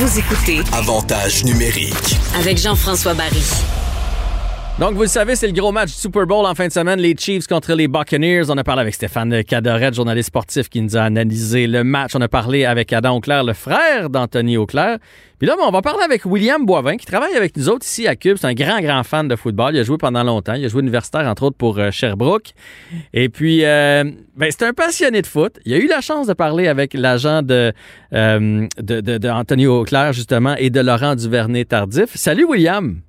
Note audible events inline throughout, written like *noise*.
Vous écoutez Avantage numérique. avec Jean-François Barry. Donc, vous le savez, c'est le gros match du Super Bowl en fin de semaine, les Chiefs contre les Buccaneers. On a parlé avec Stéphane Cadoret, journaliste sportif, qui nous a analysé le match. On a parlé avec Adam Auclair, le frère d'Anthony Auclair. Puis là, on va parler avec William Boivin, qui travaille avec nous autres ici à Cube. C'est un grand, grand fan de football. Il a joué pendant longtemps. Il a joué universitaire, entre autres, pour euh, Sherbrooke. Et puis, euh, ben, c'est un passionné de foot. Il a eu la chance de parler avec l'agent de, euh, Anthony Auclair, justement, et de Laurent Duvernay-Tardif. Salut, William!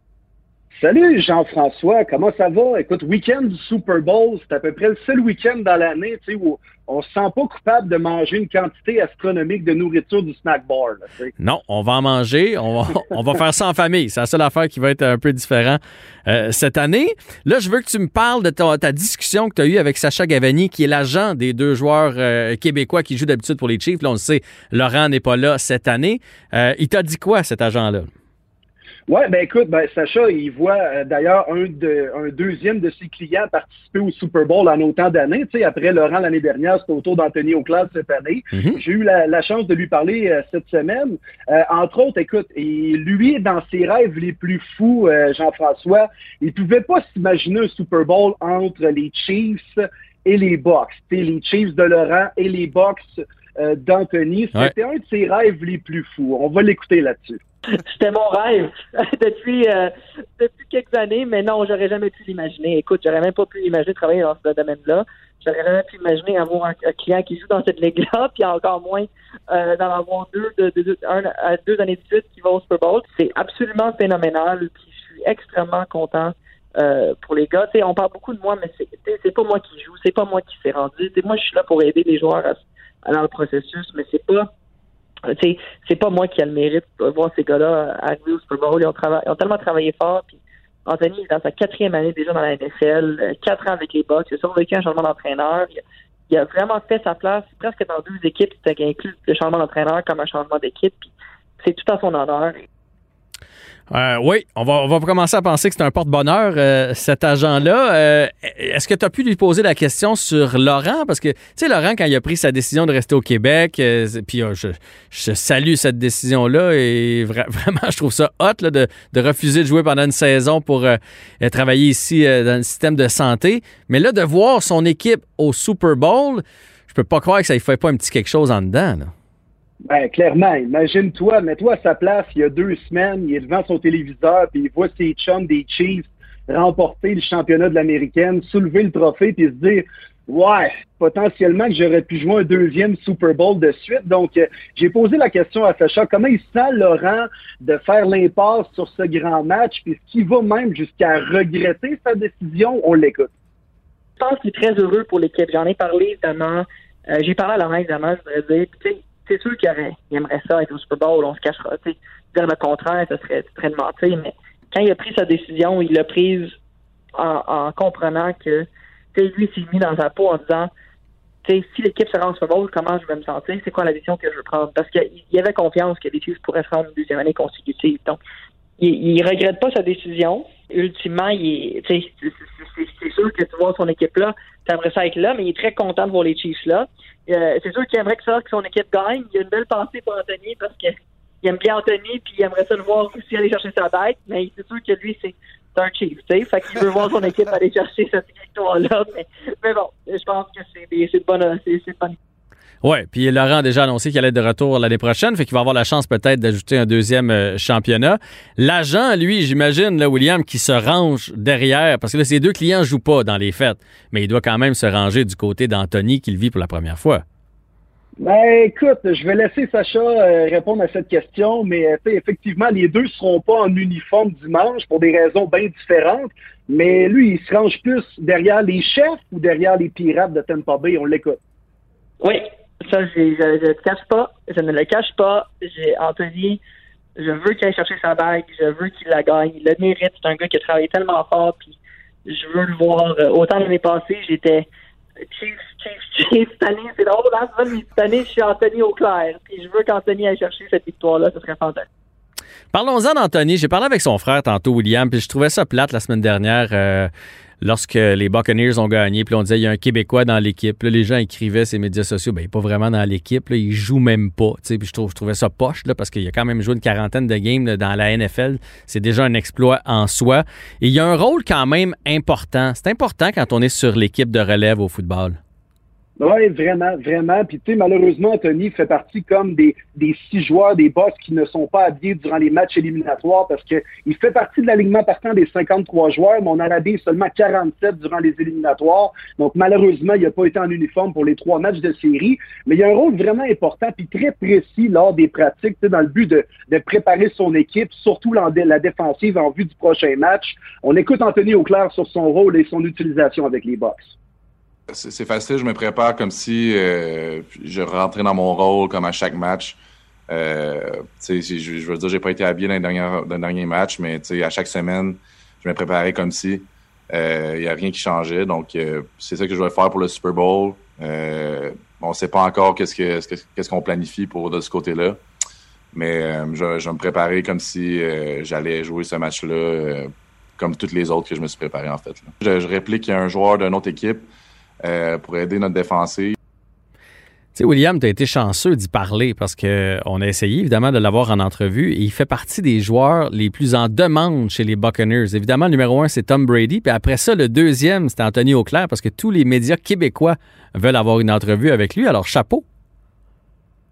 Salut Jean-François, comment ça va? Écoute, week-end du Super Bowl, c'est à peu près le seul week-end dans l'année tu sais, où on se sent pas coupable de manger une quantité astronomique de nourriture du snack bar. là, tu sais. Non, on va en manger. On va, *laughs* on va faire ça en famille. C'est la seule affaire qui va être un peu différent euh, cette année. Là, je veux que tu me parles de ta, ta discussion que tu as eue avec Sacha Gavani, qui est l'agent des deux joueurs euh, québécois qui jouent d'habitude pour les Chiefs. Là, on le sait, Laurent n'est pas là cette année. Euh, il t'a dit quoi, cet agent-là? Ouais, ben écoute, ben Sacha, il voit euh, d'ailleurs un, de, un deuxième de ses clients participer au Super Bowl en autant d'années. Tu sais, après Laurent l'année dernière, c'était au tour d'Anthony Auclair cette année. J'ai eu la, la chance de lui parler euh, cette semaine. Euh, entre autres, écoute, et lui, dans ses rêves les plus fous, euh, Jean-François, il pouvait pas s'imaginer un Super Bowl entre les Chiefs et les Bucks. Tu sais, les Chiefs de Laurent et les Bucks euh, d'Anthony. Ouais. C'était un de ses rêves les plus fous. On va l'écouter là-dessus. *laughs* C'était mon rêve *laughs* depuis euh, depuis quelques années, mais non, j'aurais jamais pu l'imaginer. Écoute, j'aurais même pas pu imaginer travailler dans ce domaine-là. J'aurais jamais pu imaginer avoir un, un client qui joue dans cette ligue-là, *laughs* puis encore moins euh, d'en avoir deux, de, de- de- un à deux années de suite qui vont au Super Bowl. C'est absolument phénoménal, puis je suis extrêmement content euh, pour les gars. On parle beaucoup de moi, mais c'est pas moi qui joue, c'est pas moi qui s'est rendu. Moi, je suis là pour aider les joueurs à, à dans le processus, mais c'est pas c'est pas moi qui a le mérite de voir ces gars-là arriver au Super Bowl. Ils ont, trava- ils ont tellement travaillé fort. Puis Anthony est dans sa quatrième année déjà dans la NFL, euh, quatre ans avec les Bucks. Il a survécu un changement d'entraîneur. Il, a- il a vraiment fait sa place presque dans deux équipes. C'était inclus le changement d'entraîneur comme un changement d'équipe. Puis c'est tout à son honneur. Euh, oui, on va, on va commencer à penser que c'est un porte-bonheur, euh, cet agent-là. Euh, Est-ce que tu as pu lui poser la question sur Laurent? Parce que, tu sais, Laurent, quand il a pris sa décision de rester au Québec, puis je, salue cette décision-là et vra- *laughs* vraiment, je trouve ça hot de, de refuser de jouer pendant une saison pour travailler ici dans le système de santé. Mais là, de voir son équipe au Super Bowl, je peux pas croire que ça ne fait pas un petit quelque chose en dedans. Ben, clairement, imagine-toi, mets-toi à sa place il y a deux semaines, il est devant son téléviseur, puis il voit ses chums des Chiefs remporter le championnat de l'américaine, soulever le trophée, puis se dire Ouais, potentiellement que j'aurais pu jouer un deuxième Super Bowl de suite. Donc, euh, j'ai posé la question à Sacha, comment il sent Laurent de faire l'impasse sur ce grand match, puis est-ce qu'il va même jusqu'à regretter sa décision? On l'écoute. Je pense qu'il est très heureux pour l'équipe. J'en ai parlé évidemment. Euh, J'ai parlé à Laurent évidemment, je voudrais dire. C'est sûr qu'il aimerait ça être au Super Bowl, on se cachera. Dire le contraire, ce serait, serait de mentir. Mais quand il a pris sa décision, il l'a prise en, en comprenant que lui s'est mis dans sa peau en disant si l'équipe se rend au Super Bowl, comment je vais me sentir? C'est quoi la décision que je veux prendre? Parce qu'il il avait confiance que les Chiefs pourraient se rendre une deuxième année consécutive. Il, il regrette pas sa décision. Ultimement, il c'est- sûr que tu vois son équipe-là, tu aimerais ça être là, mais il est très content de voir les Chiefs là. Euh, c'est sûr qu'il aimerait que, ça, que son équipe gagne. Il y a une belle pensée pour Anthony parce qu'il aime bien Anthony, puis il aimerait ça le voir aussi aller chercher sa bête, mais c'est sûr que lui, c'est un Chief, tu sais. Fait qu'il veut voir son équipe *laughs* aller chercher cette victoire-là. Mais, mais bon, je pense que c'est de bonne, c'est c'est bonne Ouais, puis Laurent a déjà annoncé qu'il allait être de retour l'année prochaine, fait qu'il va avoir la chance peut-être d'ajouter un deuxième euh, championnat. L'agent, lui, j'imagine, là, William, qui se range derrière, parce que là, ces deux clients jouent pas dans les fêtes, mais il doit quand même se ranger du côté d'Anthony qui le vit pour la première fois. Ben, écoute, je vais laisser Sacha euh, répondre à cette question, mais euh, effectivement, les deux ne seront pas en uniforme dimanche pour des raisons bien différentes. Mais lui, il se range plus derrière les chefs ou derrière les pirates de Tampa Bay. On l'écoute. Oui, ça, je ne le cache pas. Je ne le cache pas. J'ai Anthony, je veux qu'il aille chercher sa bague. Je veux qu'il la gagne. Il le mérite. C'est un gars qui a travaillé tellement fort. Puis je veux le voir. Euh, autant l'année passée, j'étais Chief, Chief, Chief, cette année, c'est drôle, hein? cette année, je suis Anthony Auclair. Puis je veux qu'Anthony aille chercher cette victoire-là. Ce serait fantastique. Parlons-en d'Anthony. J'ai parlé avec son frère tantôt, William, puis je trouvais ça plate la semaine dernière. Euh, lorsque les Buccaneers ont gagné, puis on disait il y a un Québécois dans l'équipe. les gens écrivaient les médias sociaux, ben, il n'est pas vraiment dans l'équipe, il joue même pas. Puis je, trouve, je trouvais ça poche là, parce qu'il a quand même joué une quarantaine de games dans la NFL. C'est déjà un exploit en soi. Il y a un rôle quand même important. C'est important quand on est sur l'équipe de relève au football. Oui, vraiment, vraiment. Puis, tu sais, malheureusement, Anthony fait partie comme des, six joueurs, des boss qui ne sont pas habillés durant les matchs éliminatoires parce qu'il fait partie de l'alignement partant des 53 joueurs, mais on en a habillé seulement 47 durant les éliminatoires. Donc, malheureusement, il n'a pas été en uniforme pour les trois matchs de série. Mais il a un rôle vraiment important puis très précis lors des pratiques, dans le but de, préparer son équipe, surtout la, la défensive en vue du prochain match. On écoute Anthony Auclair sur son rôle et son utilisation avec les box c'est facile, je me prépare comme si euh, je rentrais dans mon rôle comme à chaque match. Euh, je, je veux dire, j'ai pas été habillé dans le dernier, match, mais à chaque semaine, je me préparais comme si. Il euh, n'y a rien qui changeait. Donc, c'est ça que je vais faire pour le Super Bowl. on ne sait pas encore qu'est-ce qu'on ce qu'on planifie pour de ce côté-là. Mais je, vais me préparer comme si j'allais jouer ce match-là comme toutes les autres que je me suis préparé, en fait. Je, je réplique un joueur d'une autre équipe euh, pour aider notre défensive. William, tu as été chanceux d'y parler parce qu'on a essayé évidemment de l'avoir en entrevue et il fait partie des joueurs les plus en demande chez les Buccaneers. Évidemment, le numéro un, c'est Tom Brady. Puis après ça, le deuxième, c'est Anthony Auclair parce que tous les médias québécois veulent avoir une entrevue avec lui. Alors, chapeau.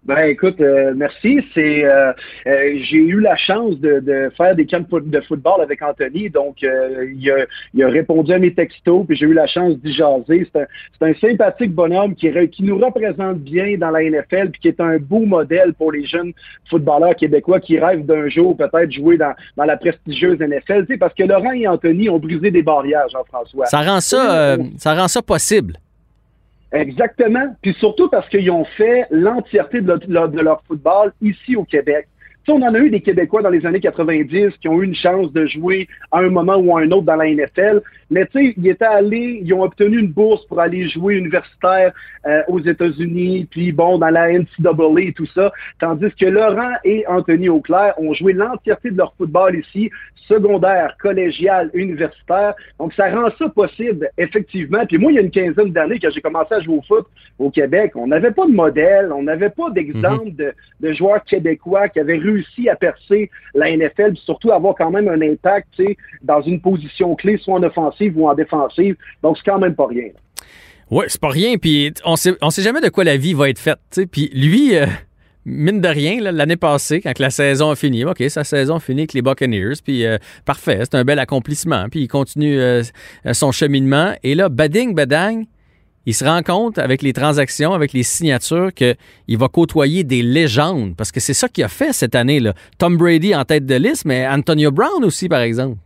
Ben écoute, euh, merci. C'est euh, euh, j'ai eu la chance de, de, faire des camps de football avec Anthony, donc il a, il, a, répondu à mes textos, puis j'ai eu la chance d'y jaser. C'est un, un, sympathique bonhomme qui, qui nous représente bien dans la NFL, puis qui est un beau modèle pour les jeunes footballeurs québécois qui rêvent d'un jour peut-être jouer dans, dans la prestigieuse NFL. Tu sais, parce que Laurent et Anthony ont brisé des barrières, Jean-François. Ça rend ça, ça rend ça possible. Exactement. Puis surtout parce qu'ils ont fait l'entièreté de, leur football ici au Québec on en a eu des Québécois dans les années 90 qui ont eu une chance de jouer à un moment ou à un autre dans la NFL. Mais tu sais, ils étaient allés, ils ont obtenu une bourse pour aller jouer universitaire euh, aux États-Unis, puis bon, dans la NCAA et tout ça. Tandis que Laurent et Anthony Auclair ont joué l'entièreté de leur football ici, secondaire, collégial, universitaire. Donc, ça rend ça possible, effectivement. Puis moi, il y a une quinzaine d'années, que j'ai commencé à jouer au foot au Québec, on n'avait pas de modèle, on n'avait pas d'exemple mhm. de, de joueurs québécois qui avaient réussi à percer la NFL, puis surtout avoir quand même un impact dans une position clé, soit en offensive ou en défensive. Donc, c'est quand même pas rien. Oui, c'est pas rien. Puis on sait, sait jamais de quoi la vie va être faite. Puis lui, euh, mine de rien, l'année passée, quand la saison a fini, OK, sa saison a fini avec les Buccaneers, puis euh, parfait, c'est un bel accomplissement. Puis il continue euh, son cheminement. Et là, bading, badang, il se rend compte avec les transactions, avec les signatures, qu'il va côtoyer des légendes. Parce que c'est ça qu'il a fait cette année. là Tom Brady en tête de liste, mais Antonio Brown aussi, par exemple.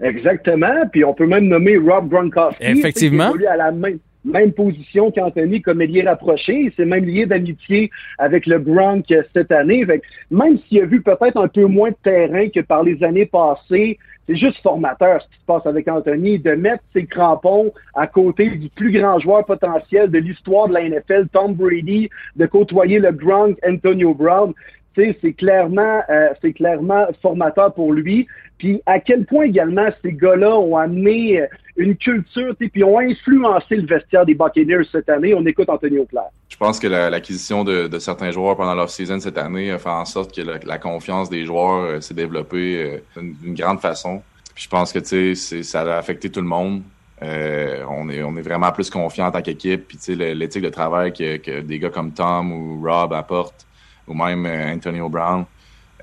Exactement. Puis on peut même nommer Rob Gronkowski. Effectivement. Qui à la même, même position qu'Anthony comme ailier rapproché. Il s'est même lié d'amitié avec le Gronk cette année. même s'il a vu peut-être un peu moins de terrain que par les années passées, c'est juste formateur ce qui se passe avec Anthony, de mettre ses crampons à côté du plus grand joueur potentiel de l'histoire de la NFL, Tom Brady, de côtoyer le Gronk, Antonio Brown. C'est clairement, euh, c'est clairement formateur pour lui. Puis à quel point également ces gars-là ont amené euh, une culture, puis ont influencé le vestiaire des Buccaneers cette année. On écoute Anthony Auclair. Je pense que l'acquisition de, certains joueurs pendant leur saison cette année a fait en sorte que la, confiance des joueurs euh, s'est développée d'une grande façon. Puis je pense que ça a affecté tout le monde. On, est, on est vraiment plus confiant en tant qu'équipe. Puis, l'éthique de travail que, des gars comme Tom ou Rob apportent, ou même euh, Antonio Brown,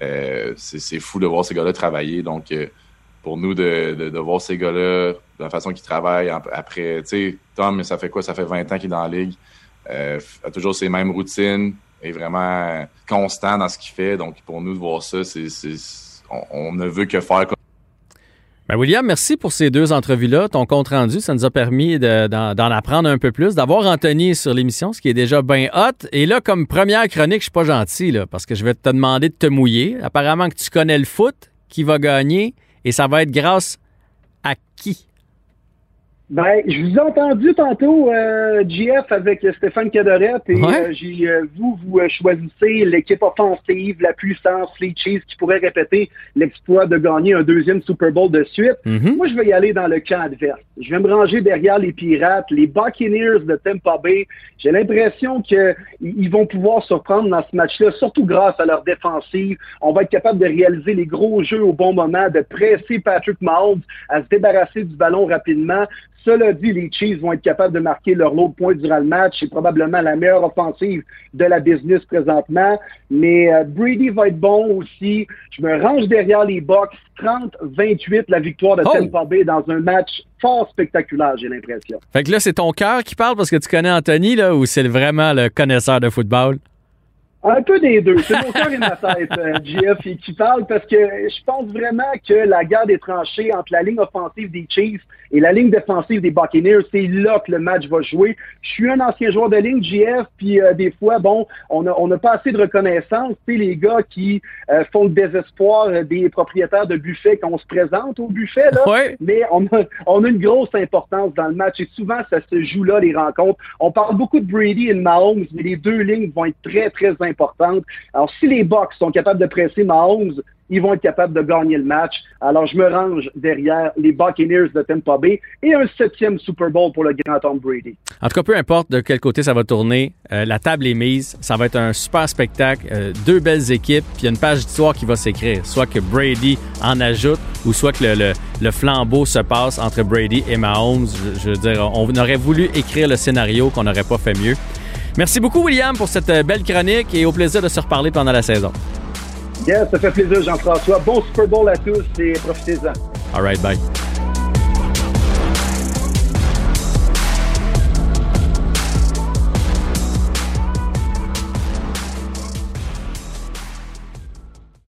euh, c'est fou de voir ces gars-là travailler. Donc, euh, pour nous, de, de, de voir ces gars-là, de la façon qu'ils travaillent, après, tu sais, Tom, ça fait quoi? Ça fait 20 ans qu'il est dans la ligue. A toujours ses mêmes routines, est vraiment constant dans ce qu'il fait. Donc, pour nous, de voir ça, c'est, on, on, ne veut que faire ben William, merci pour ces deux entrevues-là. Ton compte rendu, ça nous a permis d'en apprendre un peu plus, d'avoir Anthony sur l'émission, ce qui est déjà bien hot. Et là, comme première chronique, je suis pas gentil, là, parce que je vais te demander de te mouiller. Apparemment que tu connais le foot, qui va gagner, et ça va être grâce à qui? Ben, je vous ai entendu tantôt, euh, GF, avec Stéphane Cadorette, et euh, j'ai, euh, vous, vous euh, choisissez l'équipe offensive, la puissance, les Chiefs qui pourraient répéter l'exploit de gagner un deuxième Super Bowl de suite. Mhm. Moi, je vais y aller dans le camp adverse. Je vais me ranger derrière les Pirates, les Buccaneers de Tampa Bay. J'ai l'impression qu'ils vont pouvoir surprendre dans ce match-là, surtout grâce à leur défensive. On va être capable de réaliser les gros jeux au bon moment, de presser Patrick Mahomes à se débarrasser du ballon rapidement. Cela dit, les Chiefs vont être capables de marquer leur lot de points durant le match. C'est probablement la meilleure offensive de la business présentement. Mais euh, Brady va être bon aussi. Je me range derrière les Bucks. 30-28 la victoire de Oh! Tampa Bay dans un match fort spectaculaire, j'ai l'impression. Fait que là, c'est ton cœur qui parle parce que tu connais Anthony, là, ou c'est vraiment le connaisseur de football? Un peu des deux. C'est mon cœur et ma tête, euh, GF, et qui parle parce que je pense vraiment que la guerre des tranchées entre la ligne offensive des Chiefs et la ligne défensive des Buccaneers, c'est là que le match va jouer. Je suis un ancien joueur de ligne, GF, puis euh, des fois, bon, on n'a on a pas assez de reconnaissance. Tu sais, les gars qui euh, font le désespoir euh, des propriétaires de buffets quand on se présente au buffet, là. Ouais. Mais on a, on a une grosse importance dans le match et souvent, ça se joue là, les rencontres. On parle beaucoup de Brady et de Mahomes, mais les deux lignes vont être très, très importantes. Alors, si les Bucks sont capables de presser Mahomes, ils vont être capables de gagner le match. Alors, je me range derrière les Buccaneers de Tampa Bay et un septième Super Bowl pour le grand Tom Brady. En tout cas, peu importe de quel côté ça va tourner, euh, la table est mise. Ça va être un super spectacle. euh, deux belles équipes, puis il y a une page d'histoire qui va s'écrire. Soit que Brady en ajoute, ou soit que le, flambeau se passe entre Brady et Mahomes. Je veux dire, on aurait voulu écrire le scénario qu'on n'aurait pas fait mieux. Merci beaucoup, William, pour cette euh, belle chronique et au plaisir de se reparler pendant la saison. Yes, ça fait plaisir, Jean-François. Bon Super Bowl à tous et profitez-en. All right, bye.